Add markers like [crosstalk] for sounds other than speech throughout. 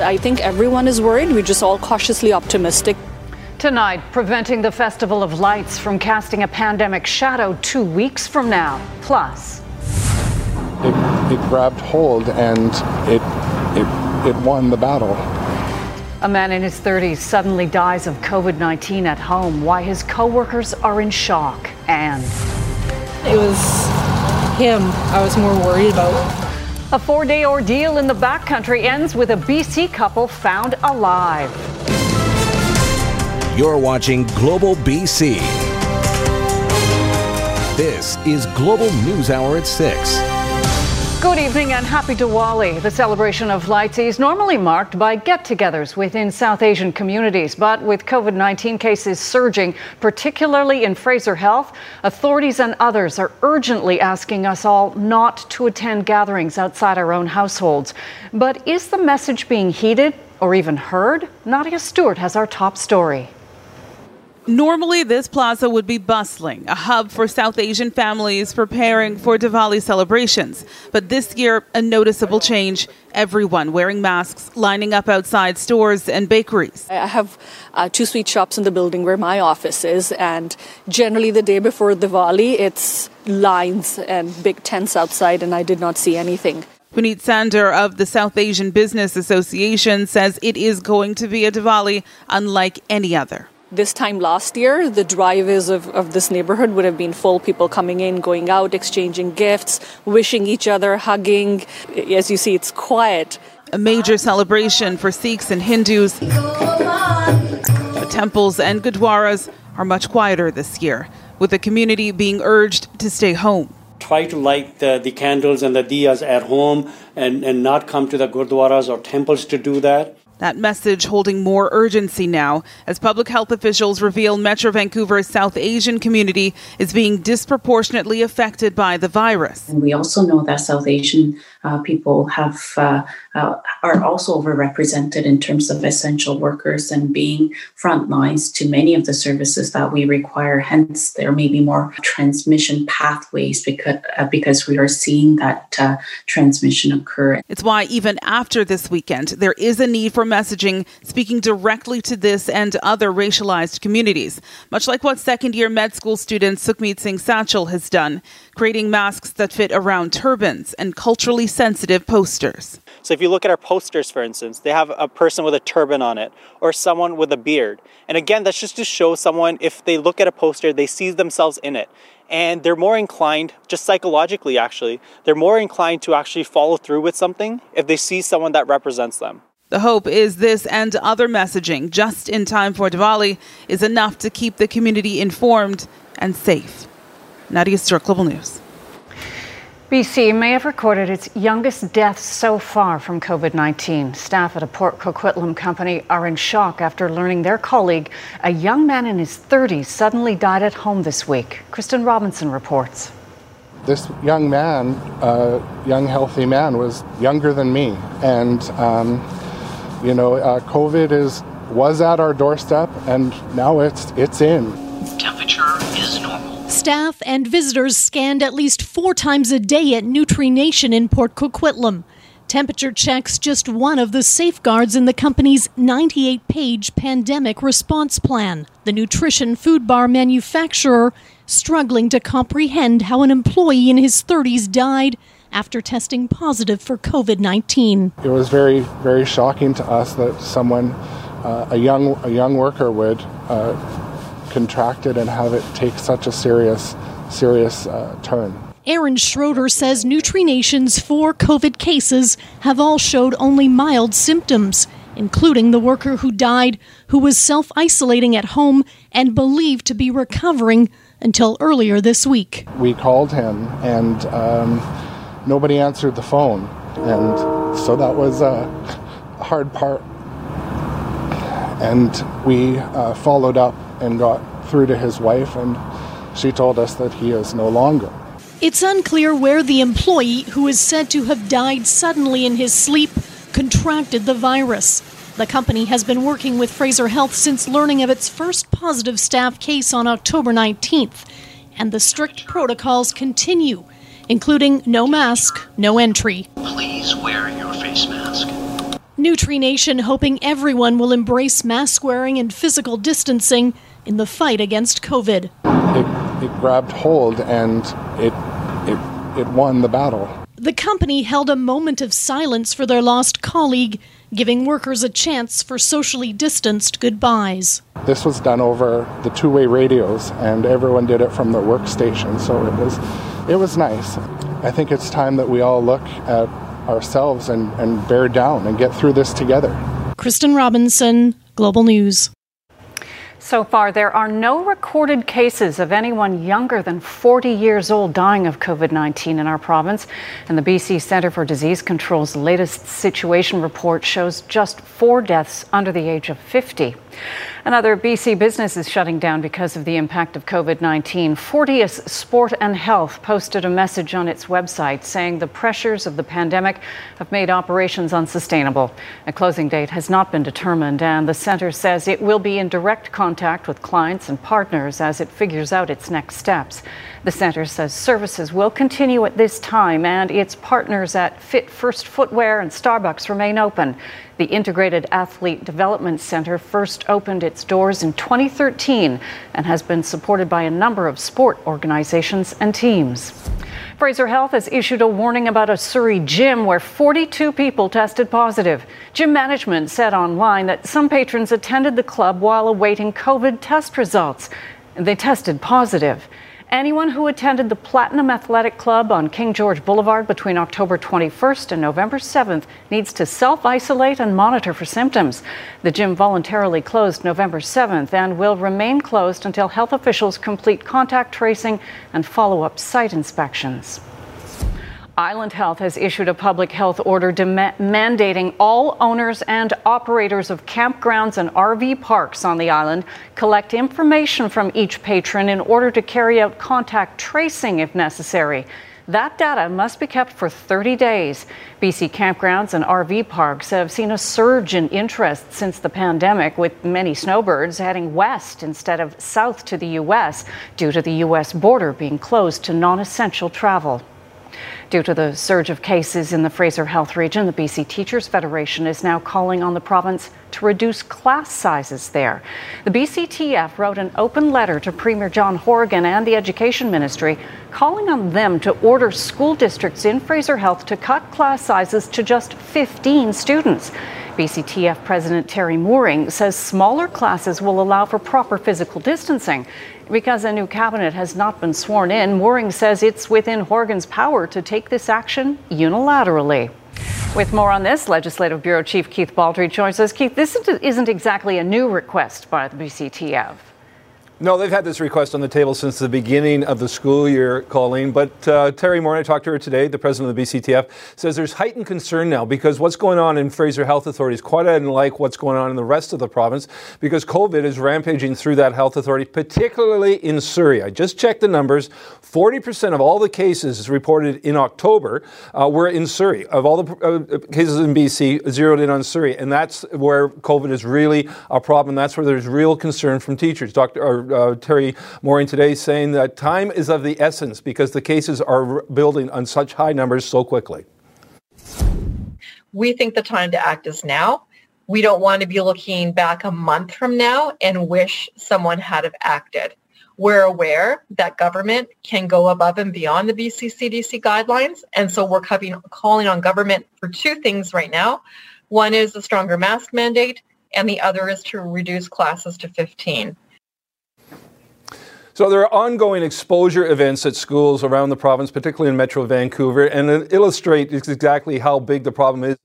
I think everyone is worried. We're just all cautiously optimistic. Tonight, preventing the Festival of Lights from casting a pandemic shadow two weeks from now. Plus, it, it grabbed hold and it, it, it won the battle. A man in his 30s suddenly dies of COVID 19 at home. Why his coworkers are in shock. And it was him I was more worried about. A four day ordeal in the backcountry ends with a BC couple found alive. You're watching Global BC. This is Global News Hour at 6. Good evening and happy Diwali. The celebration of lights is normally marked by get togethers within South Asian communities. But with COVID 19 cases surging, particularly in Fraser Health, authorities and others are urgently asking us all not to attend gatherings outside our own households. But is the message being heeded or even heard? Nadia Stewart has our top story. Normally, this plaza would be bustling, a hub for South Asian families preparing for Diwali celebrations. But this year, a noticeable change. Everyone wearing masks, lining up outside stores and bakeries. I have uh, two sweet shops in the building where my office is, and generally the day before Diwali, it's lines and big tents outside, and I did not see anything. Puneet Sandhar of the South Asian Business Association says it is going to be a Diwali unlike any other this time last year, the drivers of, of this neighborhood would have been full people coming in, going out, exchanging gifts, wishing each other, hugging. As you see, it's quiet. A major celebration for Sikhs and Hindus. The temples and gurdwaras are much quieter this year, with the community being urged to stay home try to light the, the candles and the diyas at home and, and not come to the gurdwaras or temples to do that. That message holding more urgency now as public health officials reveal Metro Vancouver's South Asian community is being disproportionately affected by the virus. And we also know that South Asian uh, people have uh, uh, are also overrepresented in terms of essential workers and being front lines to many of the services that we require. Hence, there may be more transmission pathways because uh, because we are seeing that uh, transmission occur. It's why even after this weekend, there is a need for messaging speaking directly to this and other racialized communities, much like what second year med school student Sukhmeet Singh Sachal has done, creating masks that fit around turbans and culturally sensitive posters. So if you look at our posters, for instance, they have a person with a turban on it or someone with a beard. And again, that's just to show someone if they look at a poster, they see themselves in it. And they're more inclined, just psychologically actually, they're more inclined to actually follow through with something if they see someone that represents them. The hope is this and other messaging just in time for Diwali is enough to keep the community informed and safe. Nadia Stewart, Global News. BC may have recorded its youngest deaths so far from COVID 19. Staff at a Port Coquitlam company are in shock after learning their colleague, a young man in his 30s, suddenly died at home this week. Kristen Robinson reports. This young man, uh, young healthy man, was younger than me, and um, you know, uh, COVID is was at our doorstep, and now it's it's in. Temperature is normal. Staff and visitors scanned at least four times a day at NutriNation in Port Coquitlam. Temperature checks just one of the safeguards in the company's 98 page pandemic response plan. The nutrition food bar manufacturer struggling to comprehend how an employee in his 30s died after testing positive for COVID 19. It was very, very shocking to us that someone, uh, a, young, a young worker, would uh, contract it and have it take such a serious, serious uh, turn. Aaron Schroeder says NutriNation's four COVID cases have all showed only mild symptoms, including the worker who died, who was self isolating at home and believed to be recovering until earlier this week. We called him and um, nobody answered the phone. And so that was a hard part. And we uh, followed up and got through to his wife, and she told us that he is no longer. It's unclear where the employee, who is said to have died suddenly in his sleep, contracted the virus. The company has been working with Fraser Health since learning of its first positive staff case on October 19th, and the strict protocols continue including no mask, no entry. Please wear your face mask. NutriNation hoping everyone will embrace mask wearing and physical distancing in the fight against COVID. It, it grabbed hold and it, it, it won the battle. The company held a moment of silence for their lost colleague, giving workers a chance for socially distanced goodbyes. This was done over the two-way radios and everyone did it from their workstation, so it was it was nice. I think it's time that we all look at ourselves and, and bear down and get through this together. Kristen Robinson, Global News. So far, there are no recorded cases of anyone younger than 40 years old dying of COVID 19 in our province. And the BC Centre for Disease Control's latest situation report shows just four deaths under the age of 50. Another BC business is shutting down because of the impact of COVID 19. Fortius Sport and Health posted a message on its website saying the pressures of the pandemic have made operations unsustainable. A closing date has not been determined, and the centre says it will be in direct contact with clients and partners as it figures out its next steps. The centre says services will continue at this time, and its partners at Fit First Footwear and Starbucks remain open. The Integrated Athlete Development Center first opened its doors in 2013 and has been supported by a number of sport organizations and teams. Fraser Health has issued a warning about a Surrey gym where 42 people tested positive. Gym management said online that some patrons attended the club while awaiting COVID test results. and They tested positive. Anyone who attended the Platinum Athletic Club on King George Boulevard between October 21st and November 7th needs to self isolate and monitor for symptoms. The gym voluntarily closed November 7th and will remain closed until health officials complete contact tracing and follow up site inspections. Island Health has issued a public health order mandating all owners and operators of campgrounds and RV parks on the island collect information from each patron in order to carry out contact tracing if necessary. That data must be kept for 30 days. BC campgrounds and RV parks have seen a surge in interest since the pandemic, with many snowbirds heading west instead of south to the U.S. due to the U.S. border being closed to non essential travel. Due to the surge of cases in the Fraser Health region, the BC Teachers Federation is now calling on the province to reduce class sizes there. The BCTF wrote an open letter to Premier John Horgan and the Education Ministry calling on them to order school districts in Fraser Health to cut class sizes to just 15 students. BCTF President Teri Mooring says smaller classes will allow for proper physical distancing. Because a new cabinet has not been sworn in, Mooring says it's within Horgan's power to take this action unilaterally. With more on this, Legislative Bureau Chief Keith Baldry joins us. Keith, this isn't exactly a new request by the BCTF. No, they've had this request on the table since the beginning of the school year, Colleen. But uh, Teri Moore, I talked to her today, the president of the BCTF, says there's heightened concern now because what's going on in Fraser Health Authority is quite unlike what's going on in the rest of the province because COVID is rampaging through that health authority, particularly in Surrey. I just checked the numbers. 40% of all the cases reported in October uh, were in Surrey. Of all the uh, cases in BC, zeroed in on Surrey. And that's where COVID is really a problem. That's where there's real concern from teachers. Dr uh, Teri Mooring today saying that time is of the essence because the cases are building on such high numbers so quickly. We think the time to act is now. We don't want to be looking back a month from now and wish someone had have acted. We're aware that government can go above and beyond the BC CDC guidelines, and so we're calling on government for two things right now. One is a stronger mask mandate, and the other is to reduce classes to 15. So there are ongoing exposure events at schools around the province, particularly in Metro Vancouver, and it illustrates exactly how big the problem is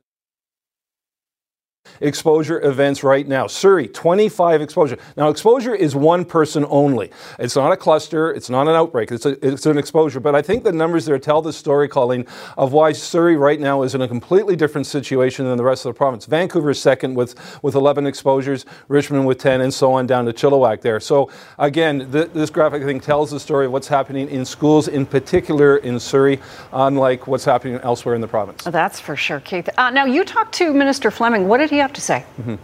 exposure events right now. Surrey, 25 exposure. Now, exposure is one person only. It's not a cluster. It's not an outbreak. It's, a, it's an exposure. But I think the numbers there tell the story, Colleen, of why Surrey right now is in a completely different situation than the rest of the province. Vancouver is second with, with 11 exposures, Richmond with 10, and so on down to Chilliwack there. So again, th- this graphic, I think, tells the story of what's happening in schools, in particular in Surrey, unlike what's happening elsewhere in the province. That's for sure, Keith. Uh, now, you talked to Minister Fleming. What did he have to say? Mm-hmm.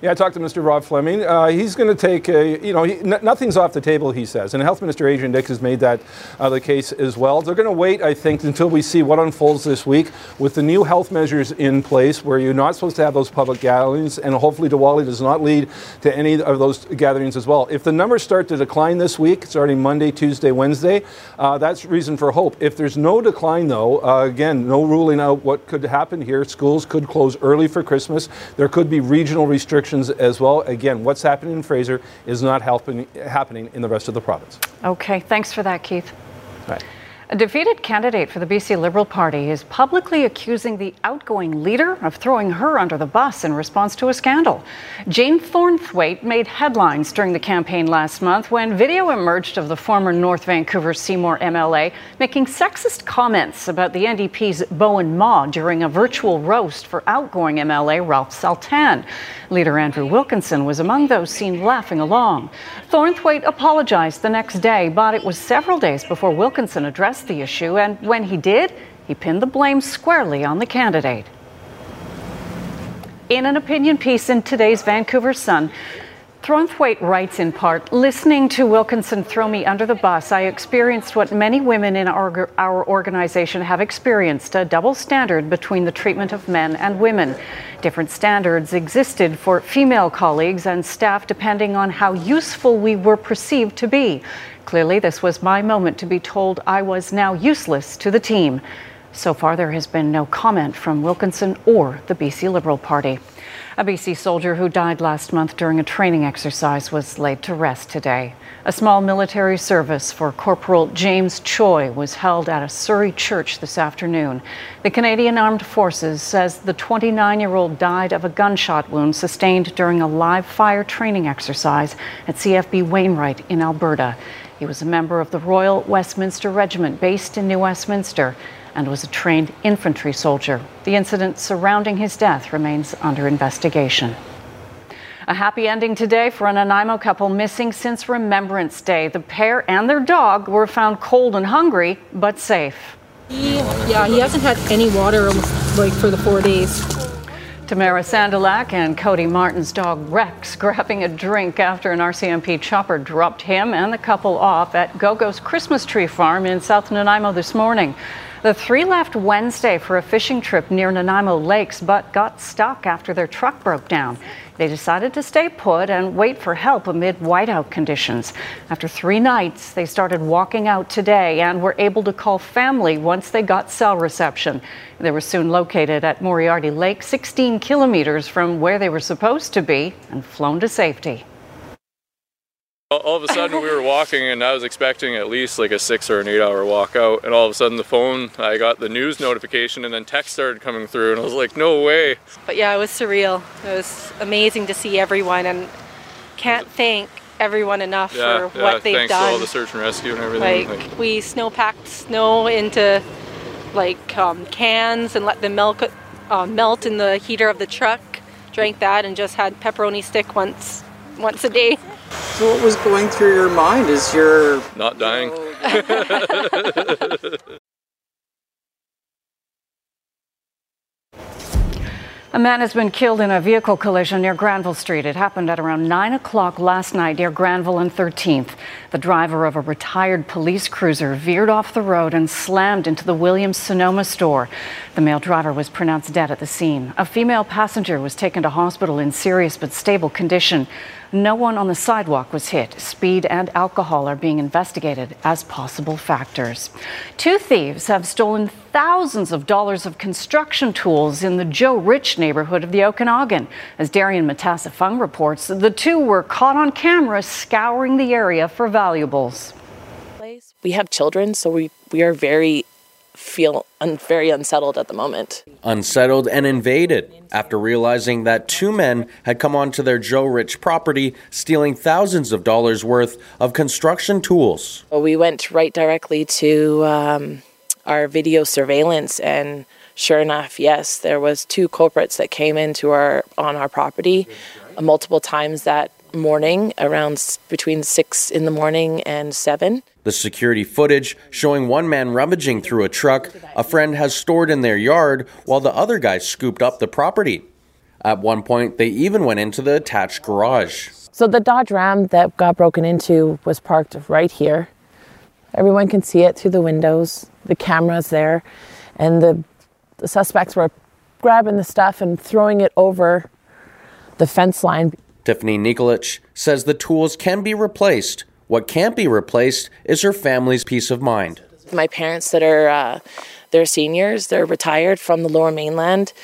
Yeah, I talked to Mr. Rob Fleming. Uh, he's going to take a, you know, he, n- nothing's off the table, he says. And Health Minister Adrian Dix has made that uh, the case as well. They're going to wait, I think, until we see what unfolds this week with the new health measures in place where you're not supposed to have those public gatherings. And hopefully, Diwali does not lead to any of those gatherings as well. If the numbers start to decline this week, starting Monday, Tuesday, Wednesday, uh, that's reason for hope. If there's no decline, though, uh, again, no ruling out what could happen here. Schools could close early for Christmas. There could be regional restrictions as well. Again, what's happening in Fraser is not helping, happening in the rest of the province. Okay, thanks for that, Keith. Right. A defeated candidate for the BC Liberal Party is publicly accusing the outgoing leader of throwing her under the bus in response to a scandal. Jane Thornthwaite made headlines during the campaign last month when video emerged of the former North Vancouver Seymour MLA making sexist comments about the NDP's Bowinn Ma during a virtual roast for outgoing MLA Ralph Sultan. Leader Andrew Wilkinson was among those seen laughing along. Thornthwaite apologized the next day, but it was several days before Wilkinson addressed the issue, and when he did, he pinned the blame squarely on the candidate. In an opinion piece in today's Vancouver Sun, Thornthwaite writes in part Listening to Wilkinson throw me under the bus, I experienced what many women in our, our organization have experienced a double standard between the treatment of men and women. Different standards existed for female colleagues and staff depending on how useful we were perceived to be. Clearly, this was my moment to be told I was now useless to the team. So far, there has been no comment from Wilkinson or the BC Liberal Party. A BC soldier who died last month during a training exercise was laid to rest today. A small military service for Corporal James Choi was held at a Surrey church this afternoon. The Canadian Armed Forces says the 29 year old died of a gunshot wound sustained during a live fire training exercise at CFB Wainwright in Alberta. He was a member of the Royal Westminster Regiment based in New Westminster and was a trained infantry soldier. The incident surrounding his death remains under investigation. A happy ending today for an Nanaimo couple missing since Remembrance Day. The pair and their dog were found cold and hungry, but safe. He, yeah, he hasn't had any water like for the four days. Tamara Sandalak and Cody Martin's dog Rex [laughs] grabbing a drink after an RCMP chopper dropped him and the couple off at GoGo's Christmas Tree Farm in South Nanaimo this morning. The three left Wednesday for a fishing trip near Nanaimo Lakes, but got stuck after their truck broke down. They decided to stay put and wait for help amid whiteout conditions. After three nights, they started walking out today and were able to call family once they got cell reception. They were soon located at Moriarty Lake, 16 kilometers from where they were supposed to be, and flown to safety. All of a sudden, we were walking, and I was expecting at least like a six or an eight hour walk out. And all of a sudden, the phone, I got the news notification, and then text started coming through, and I was like, no way. But yeah, it was surreal. It was amazing to see everyone, and can't thank everyone enough yeah, for yeah, what they've thanks done. to all the search and rescue and everything. Like, we snow packed snow into like um, cans and let them melt, uh, melt in the heater of the truck. Drank that and just had pepperoni stick once once a day. So what was going through your mind as you're not dying? [laughs] A man has been killed in a vehicle collision near Granville Street. It happened at around 9 o'clock last night near Granville and 13th. The driver of a retired police cruiser veered off the road and slammed into the Williams Sonoma store. The male driver was pronounced dead at the scene. A female passenger was taken to hospital in serious but stable condition. No one on the sidewalk was hit. Speed and alcohol are being investigated as possible factors. Two thieves have stolen thousands of dollars of construction tools in the Joe Rich neighborhood of the Okanagan. As Darian Matasafung reports, the two were caught on camera scouring the area for valuables. We have children, so we, we are very feel un- very unsettled at the moment. Unsettled and invaded after realizing that two men had come onto their Joe Rich property, stealing thousands of dollars worth of construction tools. We went right directly to um, our video surveillance, and sure enough, yes, there was two culprits that came into our on our property uh, multiple times that morning, around s- between six in the morning and seven. The security footage showing one man rummaging through a truck a friend has stored in their yard while the other guy scooped up the property. At one point, they even went into the attached garage. So the Dodge Ram that got broken into was parked right here. Everyone can see it through the windows. The camera's there, and the, the suspects were grabbing the stuff and throwing it over the fence line. Tiffany Nikolic says the tools can be replaced. What can't be replaced is her family's peace of mind. My parents that are uh, they're seniors, they're retired from the Lower Mainland.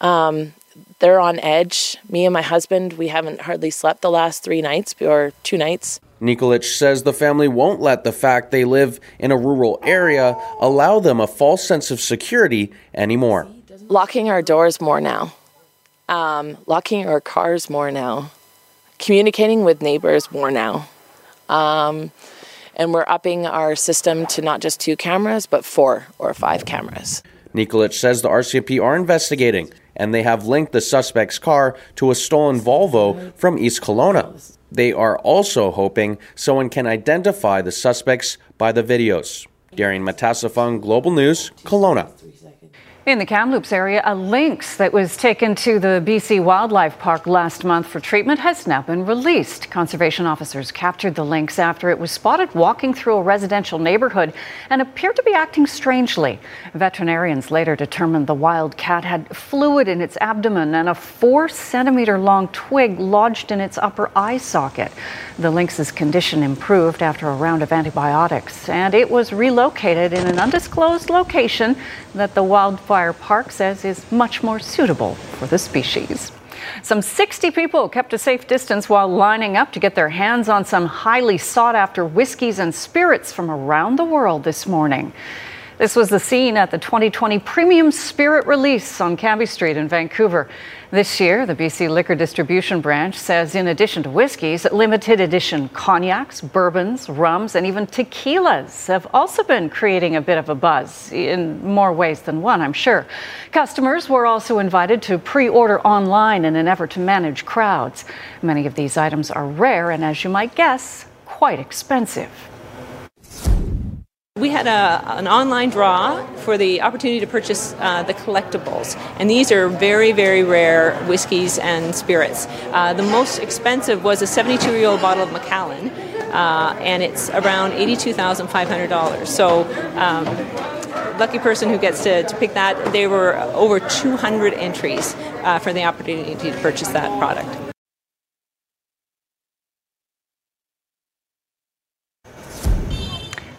Um, they're on edge. Me and my husband, we haven't hardly slept the last three nights or two nights. Nikolic says the family won't let the fact they live in a rural area allow them a false sense of security anymore. Locking our doors more now, um, locking our cars more now, communicating with neighbors more now. Um, and we're upping our system to not just two cameras, but four or five cameras. Nikolic says the RCMP are investigating and they have linked the suspect's car to a stolen Volvo from East Kelowna. They are also hoping someone can identify the suspects by the videos. Darian Matasafang, Global News, Kelowna. In the Kamloops area, a lynx that was taken to the BC Wildlife Park last month for treatment has now been released. Conservation officers captured the lynx after it was spotted walking through a residential neighborhood and appeared to be acting strangely. Veterinarians later determined the wild cat had fluid in its abdomen and a four centimeter long twig lodged in its upper eye socket. The lynx's condition improved after a round of antibiotics, and it was relocated in an undisclosed location that the Wildlife Park says is much more suitable for the species. Some 60 people kept a safe distance while lining up to get their hands on some highly sought after whiskeys and spirits from around the world this morning. This was the scene at the 2020 Premium Spirit release on Cambie Street in Vancouver. This year, the BC Liquor Distribution Branch says in addition to whiskeys, limited edition cognacs, bourbons, rums, and even tequilas have also been creating a bit of a buzz in more ways than one, I'm sure. Customers were also invited to pre order online in an effort to manage crowds. Many of these items are rare and, as you might guess, quite expensive. We had a, an online draw for the opportunity to purchase uh, the collectibles, and these are very, very rare whiskeys and spirits. Uh, the most expensive was a 72 year old bottle of Macallan, uh, and it's around $82,500. So, um, lucky person who gets to, to, pick that, there were over 200 entries uh, for the opportunity to purchase that product.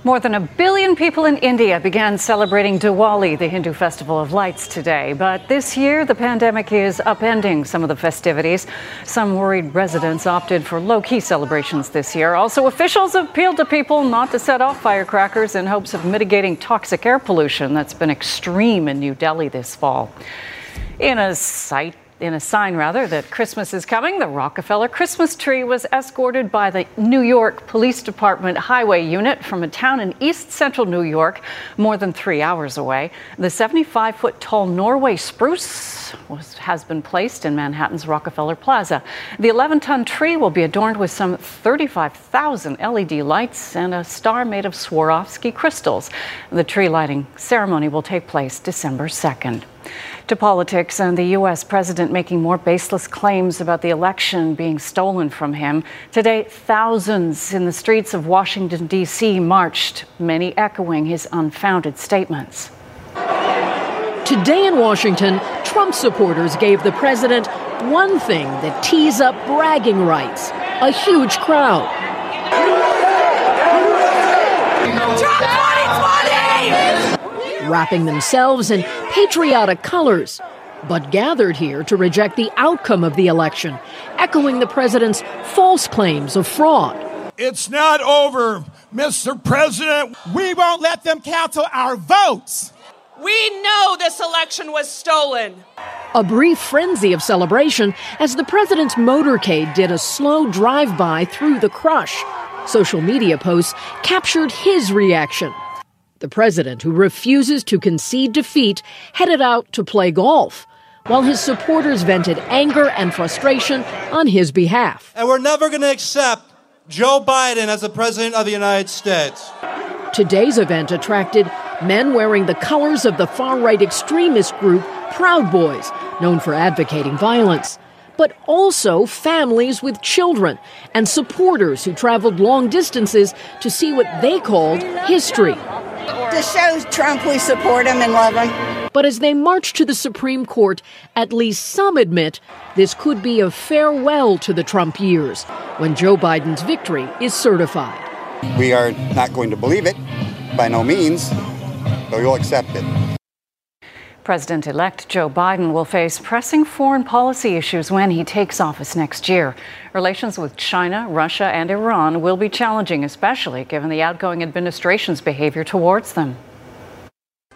More than a billion people in India began celebrating Diwali, the Hindu festival of lights, today. But this year, the pandemic is upending some of the festivities. Some worried residents opted for low key celebrations this year. Also, officials appealed to people not to set off firecrackers in hopes of mitigating toxic air pollution that's been extreme in New Delhi this fall. In a sight in a sign rather that Christmas is coming, the Rockefeller Christmas tree was escorted by the New York Police Department Highway Unit from a town in east central New York, more than three hours away. The 75 foot tall Norway spruce was, has been placed in Manhattan's Rockefeller Plaza. The 11 ton tree will be adorned with some 35,000 LED lights and a star made of Swarovski crystals. The tree lighting ceremony will take place December 2nd. To politics and the U.S. president making more baseless claims about the election being stolen from him. Today, thousands in the streets of Washington, D.C. marched, many echoing his unfounded statements. Today in Washington, Trump supporters gave the president one thing that tees up bragging rights a huge crowd. Trump 2020! Wrapping themselves in patriotic colors, but gathered here to reject the outcome of the election, echoing the president's false claims of fraud. It's not over, Mr. President. We won't let them cancel our votes. We know this election was stolen. A brief frenzy of celebration as the president's motorcade did a slow drive by through the crush. Social media posts captured his reaction. The president, who refuses to concede defeat, headed out to play golf, while his supporters vented anger and frustration on his behalf. And we're never going to accept Joe Biden as the president of the United States. Today's event attracted men wearing the colors of the far right extremist group Proud Boys, known for advocating violence. But also families with children and supporters who traveled long distances to see what they called history. To show Trump we support him and love him. But as they march to the Supreme Court, at least some admit this could be a farewell to the Trump years when Joe Biden's victory is certified. We are not going to believe it, by no means, but we'll accept it. President elect Joe Biden will face pressing foreign policy issues when he takes office next year. Relations with China, Russia, and Iran will be challenging, especially given the outgoing administration's behavior towards them.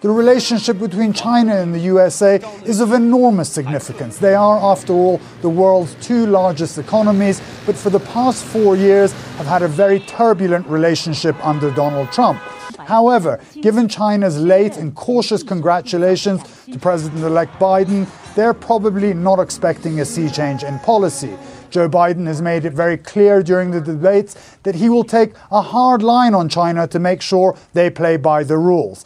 The relationship between China and the USA is of enormous significance. They are, after all, the world's two largest economies, but for the past four years have had a very turbulent relationship under Donald Trump. However, given China's late and cautious congratulations to President elect Biden, they're probably not expecting a sea change in policy. Joe Biden has made it very clear during the debates that he will take a hard line on China to make sure they play by the rules.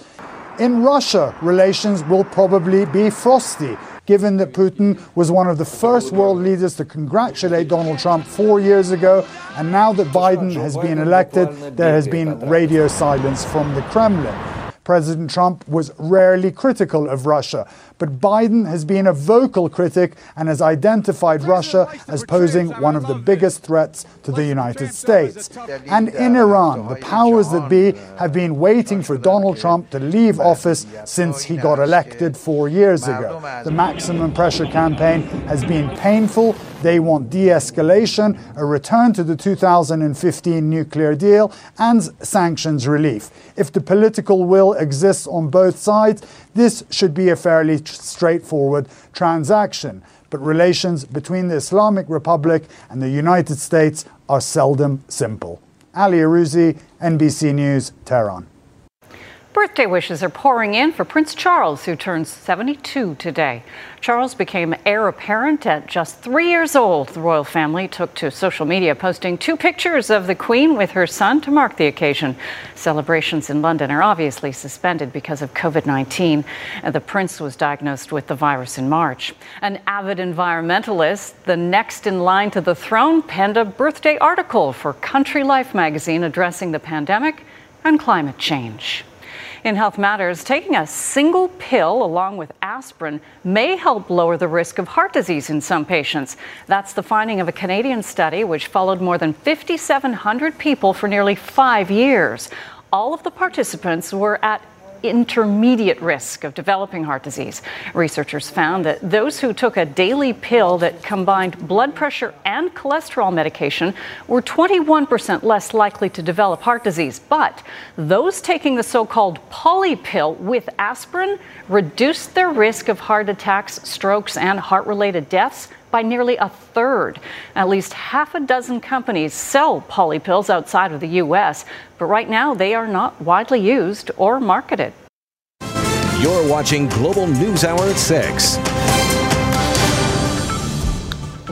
In Russia, relations will probably be frosty, given that Putin was one of the first world leaders to congratulate Donald Trump four years ago, and now that Biden has been elected, there has been radio silence from the Kremlin. President Trump was rarely critical of Russia, but Biden has been a vocal critic and has identified Russia as posing one of the biggest threats to the United States. And in Iran, the powers that be have been waiting for Donald Trump to leave office since he got elected four years ago. The maximum pressure campaign has been painful. They want de escalation, a return to the 2015 nuclear deal, and sanctions relief. If the political will exists on both sides, this should be a fairly straightforward transaction. But relations between the Islamic Republic and the United States are seldom simple. Ali Arouzi, NBC News, Tehran. Birthday wishes are pouring in for Prince Charles, who turns 72 today. Charles became heir apparent at just three years old. The royal family took to social media, posting two pictures of the Queen with her son to mark the occasion. Celebrations in London are obviously suspended because of COVID 19. The prince was diagnosed with the virus in March. An avid environmentalist, the next in line to the throne, penned a birthday article for Country Life magazine addressing the pandemic and climate change. In Health Matters, taking a single pill along with aspirin may help lower the risk of heart disease in some patients. That's the finding of a Canadian study which followed more than 5,700 people for nearly five years. All of the participants were at intermediate risk of developing heart disease. Researchers found that those who took a daily pill that combined blood pressure and cholesterol medication were 21% less likely to develop heart disease. But those taking the so called poly pill with aspirin reduced their risk of heart attacks, strokes, and heart related deaths by nearly a third. At least half a dozen companies sell poly pills outside of the U.S., but right now they are not widely used or marketed. You're watching Global News Hour at 6.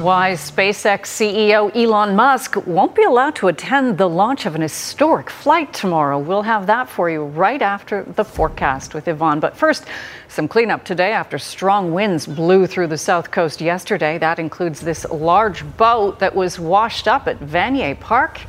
Why SpaceX CEO Elon Musk won't be allowed to attend the launch of an historic flight tomorrow. We'll have that for you right after the forecast with Yvonne. But first, some cleanup today after strong winds blew through the south coast yesterday. That includes this large boat that was washed up at Vanier Park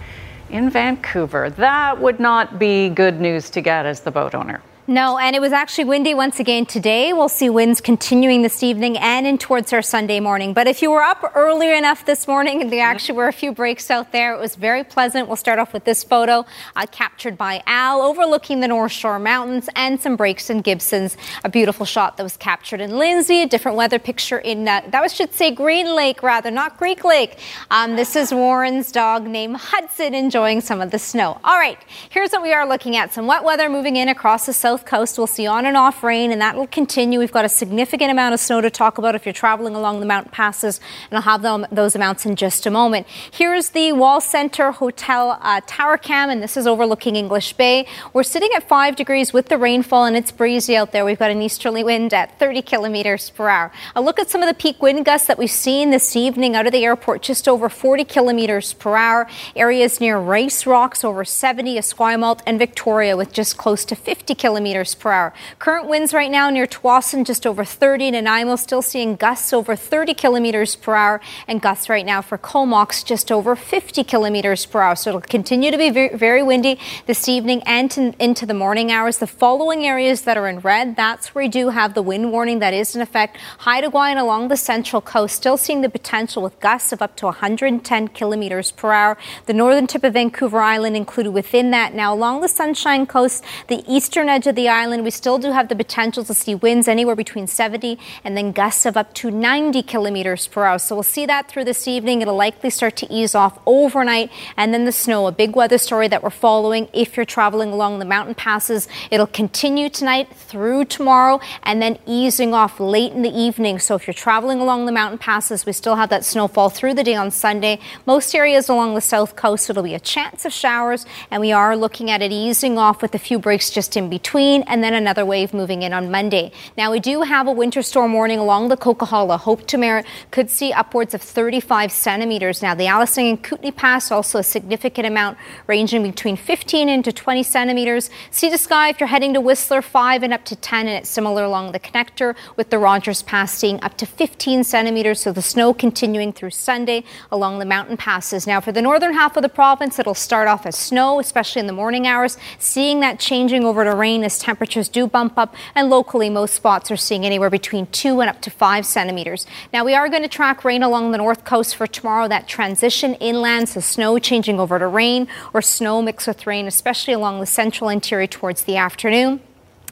in Vancouver. That would not be good news to get as the boat owner. No, and it was actually windy once again today. We'll see winds continuing this evening and in towards our Sunday morning. But if you were up earlier enough this morning, there actually were a few breaks out there, it was very pleasant. We'll start off with this photo uh, captured by Al overlooking the North Shore Mountains and some breaks in Gibsons. A beautiful shot that was captured in Lindsay, a different weather picture in, uh, that was, should say Green Lake rather, not Greek Lake. Um, this is Warren's dog named Hudson enjoying some of the snow. All right, here's what we are looking at. Some wet weather moving in across the south coast. We'll see on and off rain, and that will continue. We've got a significant amount of snow to talk about if you're traveling along the mountain passes, and I'll have them, those amounts in just a moment. Here's the Wall Center Hotel uh, Tower Cam, and this is overlooking English Bay. We're sitting at 5 degrees with the rainfall, and it's breezy out there. We've got an easterly wind at 30 kilometers per hour. A look at some of the peak wind gusts that we've seen this evening out of the airport, just over 40 kilometers per hour. Areas near Race Rocks over 70, Esquimalt, and Victoria with just close to 50 kilometers kilometers per hour. Current winds right now near Tsawwassen just over 30. Nanaimo still seeing gusts over 30 kilometers per hour and gusts right now for Comox just over 50 kilometers per hour. So it'll continue to be very, windy this evening and to, into the morning hours. The following areas that are in red, that's where we do have the wind warning that is in effect. Haida Gwaii along the central coast, still seeing the potential with gusts of up to 110 kilometers per hour. The northern tip of Vancouver Island included within that. Now, along the Sunshine Coast, the eastern edge of the island, we still do have the potential to see winds anywhere between 70 and then gusts of up to 90 kilometers per hour. So we'll see that through this evening. It'll likely start to ease off overnight. And then the snow, a big weather story that we're following if you're traveling along the mountain passes. It'll continue tonight through tomorrow and then easing off late in the evening. So if you're traveling along the mountain passes, we still have that snowfall through the day on Sunday. Most areas along the south coast, it'll be a chance of showers, and we are looking at it easing off with a few breaks just in between, and then another wave moving in on Monday. Now, we do have a winter storm warning along the Coquihalla. Hope to Merritt could see upwards of 35 centimeters. Now, the Allison and Kootenay Pass, also a significant amount, ranging between 15 into 20 centimeters. Sea to Sky if you're heading to Whistler, 5 and up to 10, and it's similar along the connector, with the Rogers Pass seeing up to 15 centimeters. So the snow continuing through Sunday along the mountain passes. Now, for the northern half of the province, it'll start off as snow, especially in the morning hours, seeing that changing over to rain as temperatures do bump up, and locally, most spots are seeing anywhere between 2 and up to 5 centimeters. Now, we are going to track rain along the north coast for tomorrow, that transition inland, so snow changing over to rain or snow mixed with rain, especially along the central interior towards the afternoon.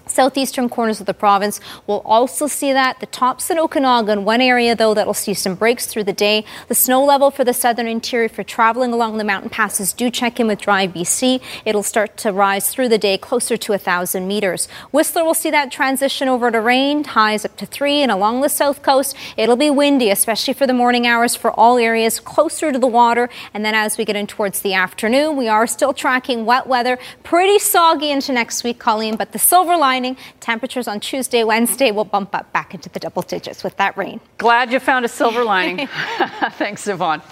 Southeastern corners of the province will also see that. The tops in Okanagan, one area though that will see some breaks through the day. The snow level for the southern interior for traveling along the mountain passes do check in with Drive BC. It'll start to rise through the day closer to 1,000 meters. Whistler will see that transition over to rain, highs up to three, and along the south coast, it'll be windy, especially for the morning hours for all areas closer to the water. And then as we get in towards the afternoon, we are still tracking wet weather, pretty soggy into next week, Colleen, but the silver line Temperatures on Tuesday, Wednesday will bump up back into the double digits with that rain. Glad you found a silver lining. [laughs] [laughs] Thanks, Yvonne.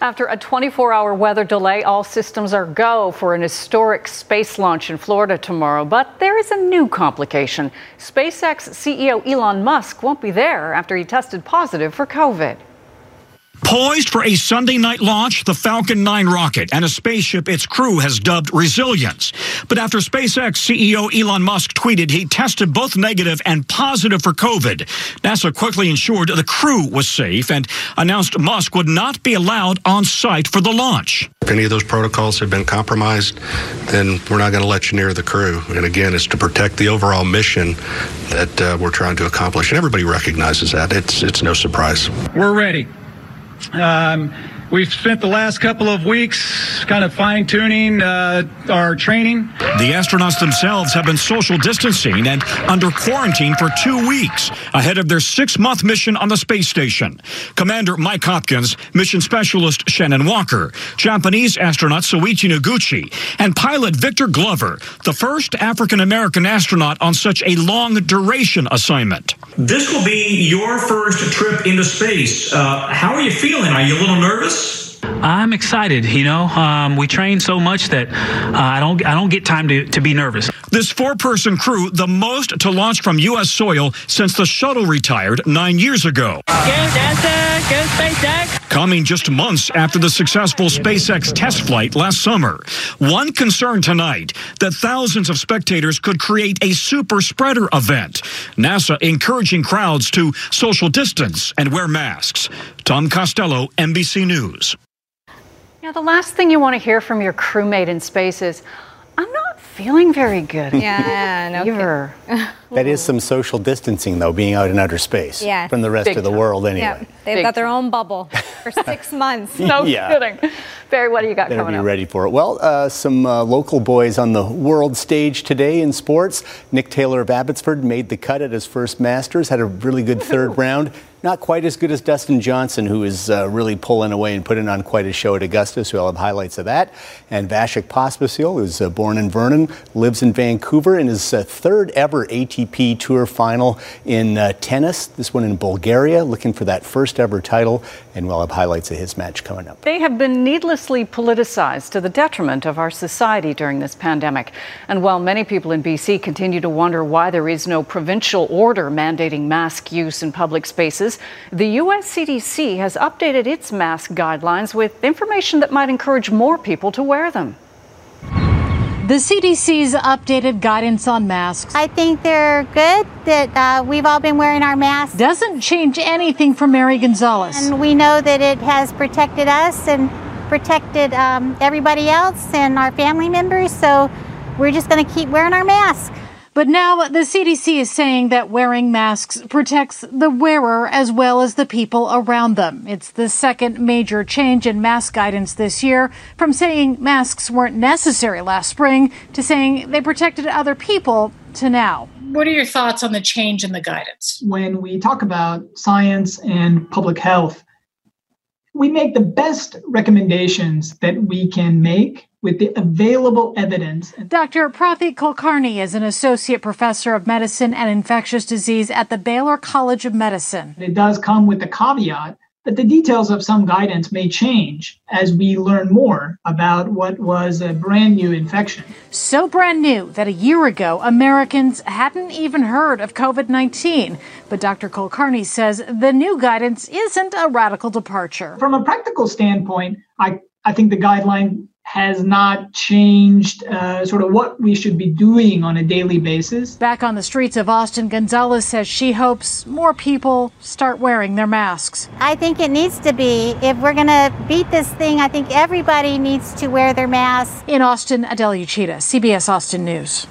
After a 24 hour weather delay, all systems are go for an historic space launch in Florida tomorrow. But there is a new complication. SpaceX CEO Elon Musk won't be there after he tested positive for COVID. Poised for a Sunday night launch, the Falcon 9 rocket and a spaceship its crew has dubbed Resilience. But after SpaceX CEO Elon Musk tweeted he tested both negative and positive for COVID, NASA quickly ensured the crew was safe and announced Musk would not be allowed on site for the launch. If any of those protocols have been compromised, then we're not going to let you near the crew. And again, it's to protect the overall mission that uh, we're trying to accomplish. And everybody recognizes that. It's, it's no surprise. We're ready. Um, we've spent the last couple of weeks kind of fine tuning uh, our training. The astronauts themselves have been social distancing and under quarantine for two weeks ahead of their six month mission on the space station. Commander Mike Hopkins, mission specialist Shannon Walker, Japanese astronaut Soichi Noguchi, and pilot Victor Glover, the first African American astronaut on such a long duration assignment. This will be your first trip into space. Uh, how are you feeling? Are you a little nervous? I'm excited. You know, um, we train so much that uh, I don't I don't get time to, to be nervous. This four-person crew, the most to launch from U.S. soil since the shuttle retired nine years ago. Go NASA, go SpaceX. Coming just months after the successful SpaceX test flight last summer. One concern tonight that thousands of spectators could create a super spreader event. NASA encouraging crowds to social distance and wear masks. Tom Costello, NBC News. Now, the last thing you want to hear from your crewmate in space is, I'm not feeling very good. [laughs] Yeah, no Fever. [laughs] That is some social distancing, though, being out in outer space Yeah. from the rest Big of the time. world, anyway. Yeah, they've Big got their own bubble for [laughs] six months. No Yeah. kidding. Barry, what do you got Better coming be up? ready for it. Well, uh, some uh, local boys on the world stage today in sports. Nick Taylor of Abbotsford made the cut at his first Masters, had a really good [laughs] third round. Not quite as good as Dustin Johnson, who is uh, really pulling away and putting on quite a show at Augusta. So we'll have highlights of that. And Vasek Pospisil, who's uh, born in Vernon, lives in Vancouver, and his uh, third ever ATP ATP Tour final in uh, tennis, this one in Bulgaria, looking for that first ever title. And we'll have highlights of his match coming up. They have been needlessly politicized to the detriment of our society during this pandemic. And while many people in BC continue to wonder why there is no provincial order mandating mask use in public spaces, the U.S. CDC has updated its mask guidelines with information that might encourage more people to wear them. The CDC's updated guidance on masks. I think they're good that uh, we've all been wearing our masks. Doesn't change anything for Mary Gonzalez. And we know that it has protected us and protected um, everybody else and our family members. So we're just going to keep wearing our masks. But now the CDC is saying that wearing masks protects the wearer as well as the people around them. It's the second major change in mask guidance this year from saying masks weren't necessary last spring to saying they protected other people to now. What are your thoughts on the change in the guidance? When we talk about science and public health, we make the best recommendations that we can make with the available evidence. Dr. Prathit Kulkarni is an associate professor of medicine and infectious disease at the Baylor College of Medicine. It does come with the caveat that the details of some guidance may change as we learn more about what was a brand new infection. So brand new that a year ago, Americans hadn't even heard of COVID 19. But Dr. Kulkarni says the new guidance isn't a radical departure. From a practical standpoint, I, I think the guideline has not changed uh, sort of what we should be doing on a daily basis. Back on the streets of Austin, Gonzalez says she hopes more people start wearing their masks. I think it needs to be. If we're going to beat this thing, I think everybody needs to wear their mask. In Austin, Adele Uchida, CBS Austin News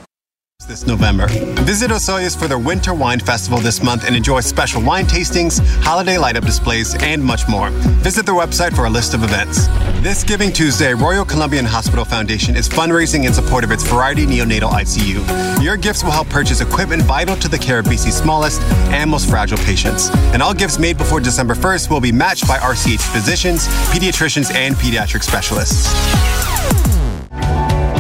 this November. Visit Osoyoos for their Winter Wine Festival this month and enjoy special wine tastings, holiday light up displays, and much more. Visit their website for a list of events. This Giving Tuesday, Royal Columbian Hospital Foundation is fundraising in support of its Variety Neonatal ICU. Your gifts will help purchase equipment vital to the care of BC's smallest and most fragile patients. And all gifts made before December 1st will be matched by RCH physicians, pediatricians, and pediatric specialists.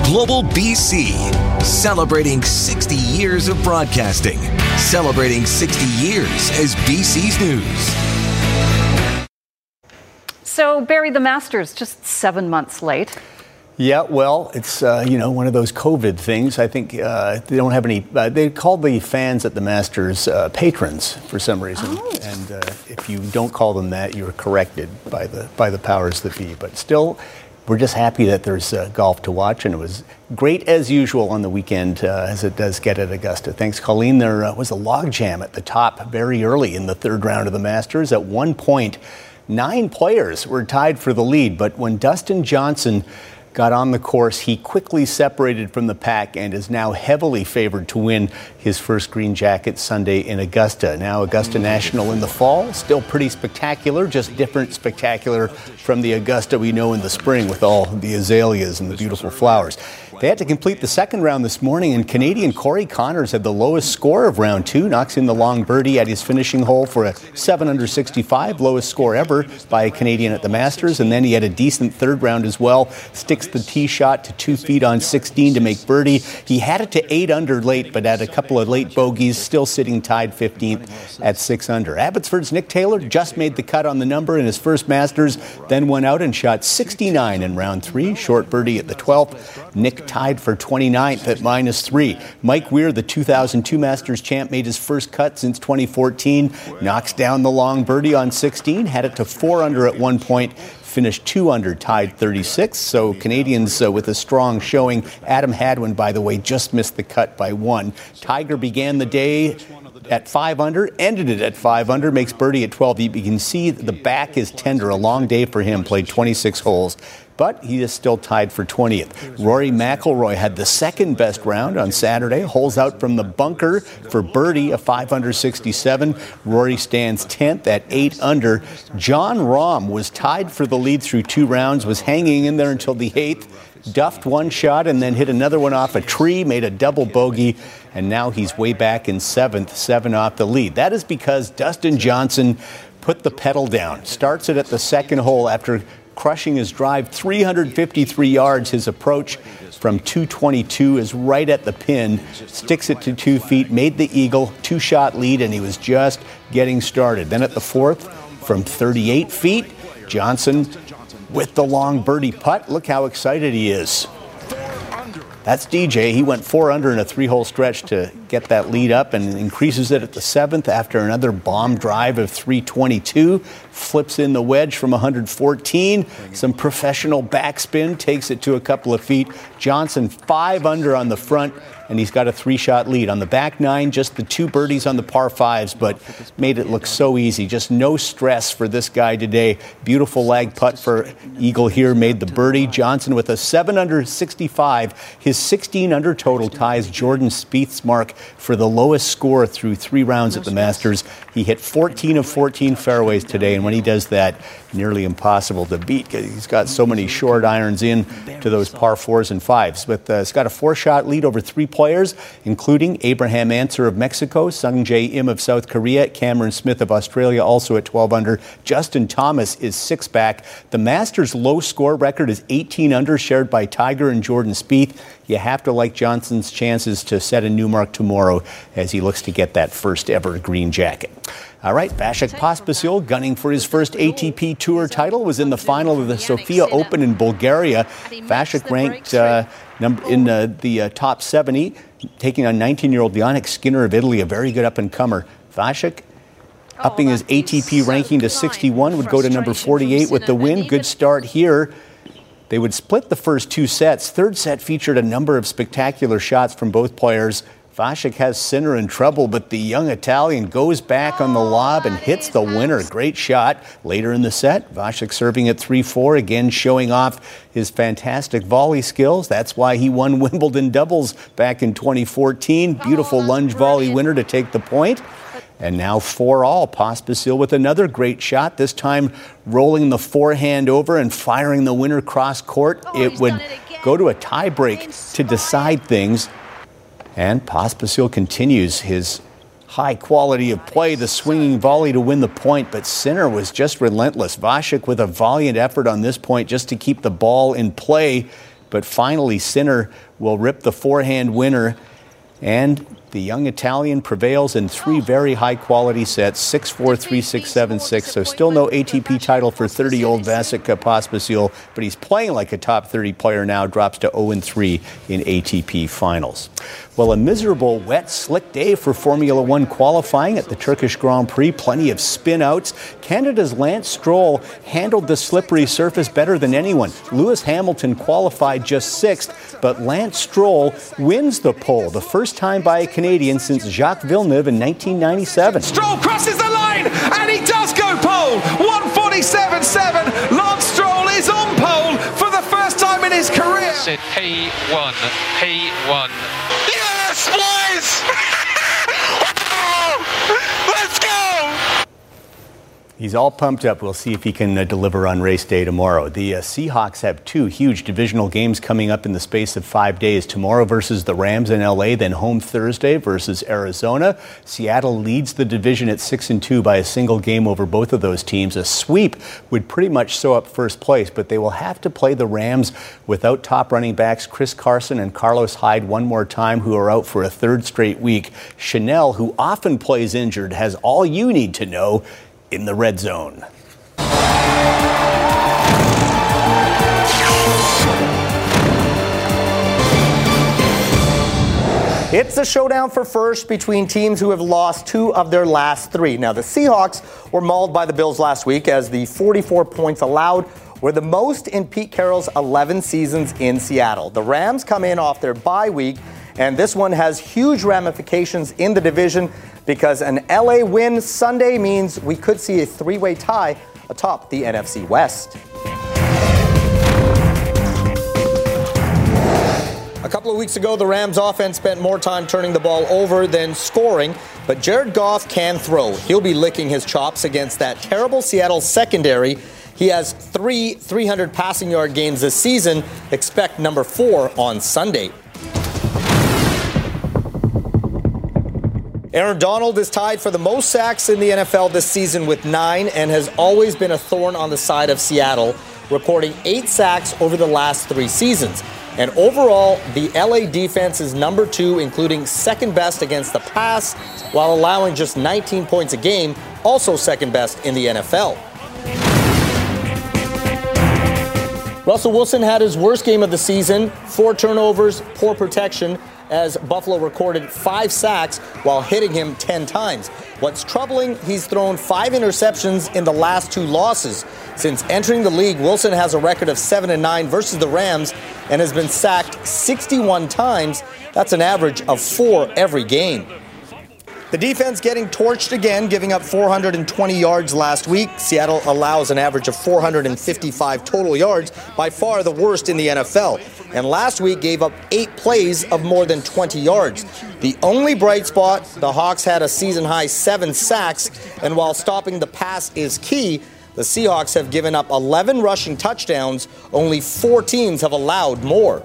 Global BC, celebrating 60 years of broadcasting, celebrating 60 years as BC's News. So, Barry, the Masters just seven months late. Yeah, well, it's uh, you know one of those COVID things. I think uh, they don't have any. Uh, they called the fans at the Masters uh, patrons for some reason, oh. and uh, if you don't call them that, you're corrected by the by the powers that be. But still, we're just happy that there's uh, golf to watch, and it was great as usual on the weekend, uh, as it does get at Augusta. Thanks, Colleen. There uh, was a logjam at the top very early in the third round of the Masters. At one point, nine players were tied for the lead, but when Dustin Johnson got on the course. He quickly separated from the pack and is now heavily favored to win his first green jacket Sunday in Augusta. Now, Augusta National in the fall, still pretty spectacular, just different spectacular from the Augusta we know in the spring with all the azaleas and the beautiful flowers. They had to complete the second round this morning, and Canadian Corey Conners had the lowest score of round two, knocks in the long birdie at his finishing hole for a 7 under 65, lowest score ever by a Canadian at the Masters. And then he had a decent third round as well, sticks the tee shot to two feet on 16 to make birdie. He had it to 8 under late, but had a couple of late bogeys, still sitting tied 15th at 6 under. Abbotsford's Nick Taylor just made the cut on the number in his first Masters, then went out and shot 69 in round three, short birdie at the 12th. Nick tied for 29th at minus three. Mike Weir, the 2002 Masters champ, made his first cut since 2014. Knocks down the long birdie on 16, had it to four under at one point finished two under, tied 36. So Canadians uh, with a strong showing. Adam Hadwin, by the way, just missed the cut by one. Tiger began the day at five under, ended it at five under, makes birdie at 12. You can see the back is tender. A long day for him. Played 26 holes but he is still tied for 20th. Rory McIlroy had the second best round on Saturday, holes out from the bunker for birdie, a 567. Rory stands 10th at 8 under. Jon Rahm was tied for the lead through two rounds, was hanging in there until the 8th, duffed one shot and then hit another one off a tree, made a double bogey, and now he's way back in 7th, 7 off the lead. That is because Dustin Johnson put the pedal down, starts it at the second hole after crushing his drive 353 yards. His approach from 222 is right at the pin, sticks it to two feet, made the Eagle two shot lead, and he was just getting started. Then at the fourth, from 38 feet, Johnson with the long birdie putt. Look how excited he is. That's DJ. He went four under in a three hole stretch to get that lead up and increases it at the seventh after another bomb drive of 322. Flips in the wedge from 114. Some professional backspin takes it to a couple of feet. Johnson five under on the front and he's got a three shot lead. On the back nine, just the two birdies on the par fives, but made it look so easy. Just no stress for this guy today. Beautiful lag putt for Eagle here, made the birdie. Johnson with a 7 under 65. His 16 under total ties Jordan Spieth's mark for the lowest score through three rounds at the Masters. He hit 14 of 14 fairways today, and when he does that, nearly impossible to beat. He's got so many short irons in to those par fours and fives. But uh, he's got a four shot lead over three players, including Abraham Ancer of Mexico, Sung Jae Im of South Korea, Cameron Smith of Australia, also at 12 under. Justin Thomas is six back. The Masters' low score record is 18 under, shared by Tiger and Jordan Spieth. You have to like Johnson's chances to set a new mark tomorrow as he looks to get that first ever green jacket. All right, Vasek Pospisil, gunning for his first ATP Tour title, was in the final of the Sofia Open in Bulgaria. Vasek ranked uh, number, in uh, the uh, top 70, taking on 19-year-old Jannik Sinner of Italy, a very good up-and-comer. Vasek upping his ATP ranking to 61, would go to number 48 with the win. Good start here. They would split the first two sets. Third set featured a number of spectacular shots from both players. Vasek has Sinner in trouble, but the young Italian goes back on the lob and hits the winner. Great shot. Later in the set, Vasek serving at 3 4, again showing off his fantastic volley skills. That's why he won [laughs] Wimbledon doubles back in 2014. Beautiful lunge volley winner to take the point. And now four all. Pospisil with another great shot, this time rolling the forehand over and firing the winner cross court. Oh, it would go to a tiebreak to decide things. And Pospisil continues his high quality of play, the swinging volley to win the point, but Sinner was just relentless. Vasek with a valiant effort on this point just to keep the ball in play, but finally Sinner will rip the forehand winner and the young Italian prevails in three very high quality sets 6 4, 3 6, 7 6. So, still no ATP title for 30 year old Vasek Pospisil, but he's playing like a top 30 player now, drops to 0 3 in ATP finals. Well, a miserable, wet, slick day for Formula One qualifying at the Turkish Grand Prix. Plenty of spin outs. Canada's Lance Stroll handled the slippery surface better than anyone. Lewis Hamilton qualified just sixth, but Lance Stroll wins the pole, the first time by a Canadian since Jacques Villeneuve in 1997. Stroll crosses the line, and he does go pole. 147.7. Lance Stroll is on pole for the first time in his career. Said P1, P1. Yes, boys! Let's go! He's all pumped up. We'll see if he can uh, deliver on race day tomorrow. The uh, Seahawks have two huge divisional games coming up in the space of five days. Tomorrow versus the Rams in LA, then home Thursday versus Arizona. Seattle leads the division at six and two by a single game over both of those teams. A sweep would pretty much sew up first place, but they will have to play the Rams without top running backs Chris Carson and Carlos Hyde one more time, who are out for a third straight week. Chanel, who often plays injured, has all you need to know in the red zone. It's a showdown for first between teams who have lost two of their last three. Now, the Seahawks were mauled by the Bills last week as the 44 points allowed were the most in Pete Carroll's 11 seasons in Seattle. The Rams come in off their bye week, and this one has huge ramifications in the division because an LA win Sunday means we could see a three way tie atop the NFC West. A couple of weeks ago, the Rams offense spent more time turning the ball over than scoring, but Jared Goff can throw. He'll be licking his chops against that terrible Seattle secondary. He has three 300 passing yard games this season. Expect number four on Sunday. Aaron Donald is tied for the most sacks in the NFL this season with nine and has always been a thorn on the side of Seattle. recording eight sacks over the last three seasons. And overall, the LA defense is number two, including second best against the pass, while allowing just 19 points a game, also second best in the NFL. Russell Wilson had his worst game of the season four turnovers, poor protection, as Buffalo recorded five sacks while hitting him 10 times. What's troubling, he's thrown five interceptions in the last two losses. Since entering the league, Wilson has a record of 7 and 9 versus the Rams and has been sacked 61 times. That's an average of four every game. The defense getting torched again, giving up 420 yards last week. Seattle allows an average of 455 total yards, by far the worst in the NFL. And last week gave up eight plays of more than 20 yards. The only bright spot, the Hawks had a season high seven sacks, and while stopping the pass is key, the Seahawks have given up 11 rushing touchdowns. Only four teams have allowed more.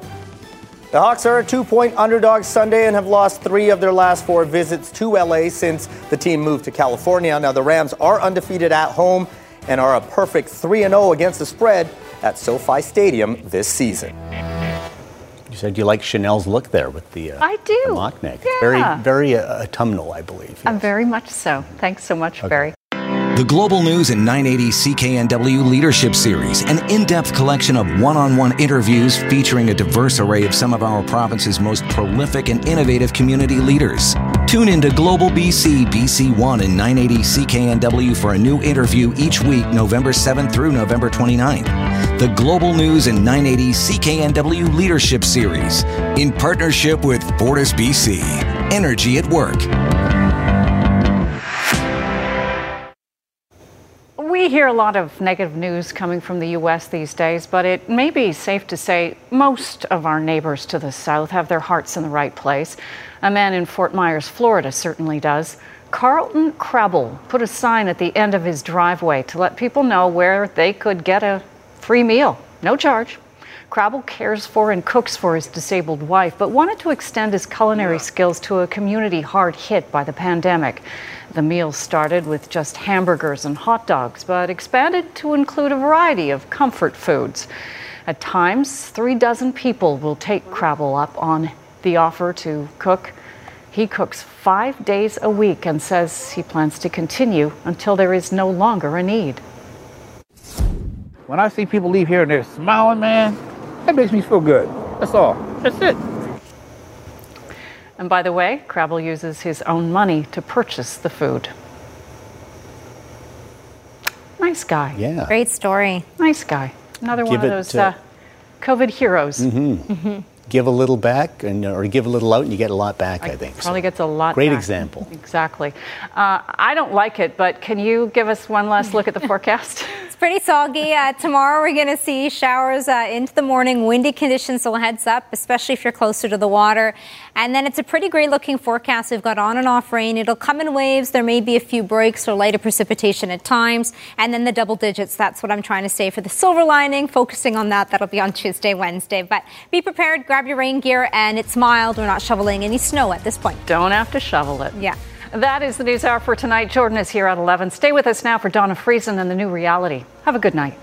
The Hawks are a two point underdog Sunday and have lost three of their last four visits to LA since the team moved to California. Now, the Rams are undefeated at home and are a perfect 3 0 against the spread at SoFi Stadium this season. You said you like Chanel's look there with the, uh, I do. the mock neck. Yeah. Very, very uh, autumnal, I believe. I'm very much so. Thanks so much, Barry. The Global News and 980 CKNW Leadership Series, an in depth collection of one on one interviews featuring a diverse array of some of our province's most prolific and innovative community leaders. Tune into Global BC, BC1, and 980 CKNW for a new interview each week, November 7th through November 29th. The Global News and 980 CKNW Leadership Series, in partnership with Fortis BC. Energy at Work. We hear a lot of negative news coming from the U.S. these days, but it may be safe to say most of our neighbors to the south have their hearts in the right place. A man in Fort Myers, Florida certainly does. Carlton Crabble put a sign at the end of his driveway to let people know where they could get a free meal, no charge. Crabble cares for and cooks for his disabled wife, but wanted to extend his culinary skills to a community hard hit by the pandemic. The meal started with just hamburgers and hot dogs, but expanded to include a variety of comfort foods. At times, three dozen people will take Crabble up on the offer to cook. He cooks five days a week and says he plans to continue until there is no longer a need. When I see people leave here and they're smiling, man, that makes me feel good. That's all. That's it. And by the way, Crabble uses his own money to purchase the food. Nice guy. Yeah. Great story. Nice guy. Another Give one of those uh, uh, COVID heroes. Mm-hmm. hmm Give a little back, and or give a little out, and you get a lot back. I, think. Probably gets a lot. Great back. example. Exactly. Uh, I don't like it, but can you give us one last look at the [laughs] forecast? It's pretty soggy. Uh, tomorrow we're going to see showers uh, into the morning, windy conditions, so heads up, especially if you're closer to the water. And then it's a pretty great looking forecast. We've got on and off rain. It'll come in waves. There may be a few breaks or lighter precipitation at times. And then the double digits. That's what I'm trying to say for the silver lining. Focusing on that. That'll be on Tuesday, Wednesday. But be prepared. Grab your rain gear. And it's mild. We're not shoveling any snow at this point. Don't have to shovel it. Yeah. That is the news hour for tonight. Jordan is here at 11. Stay with us now for Donna Friesen and the new reality. Have a good night.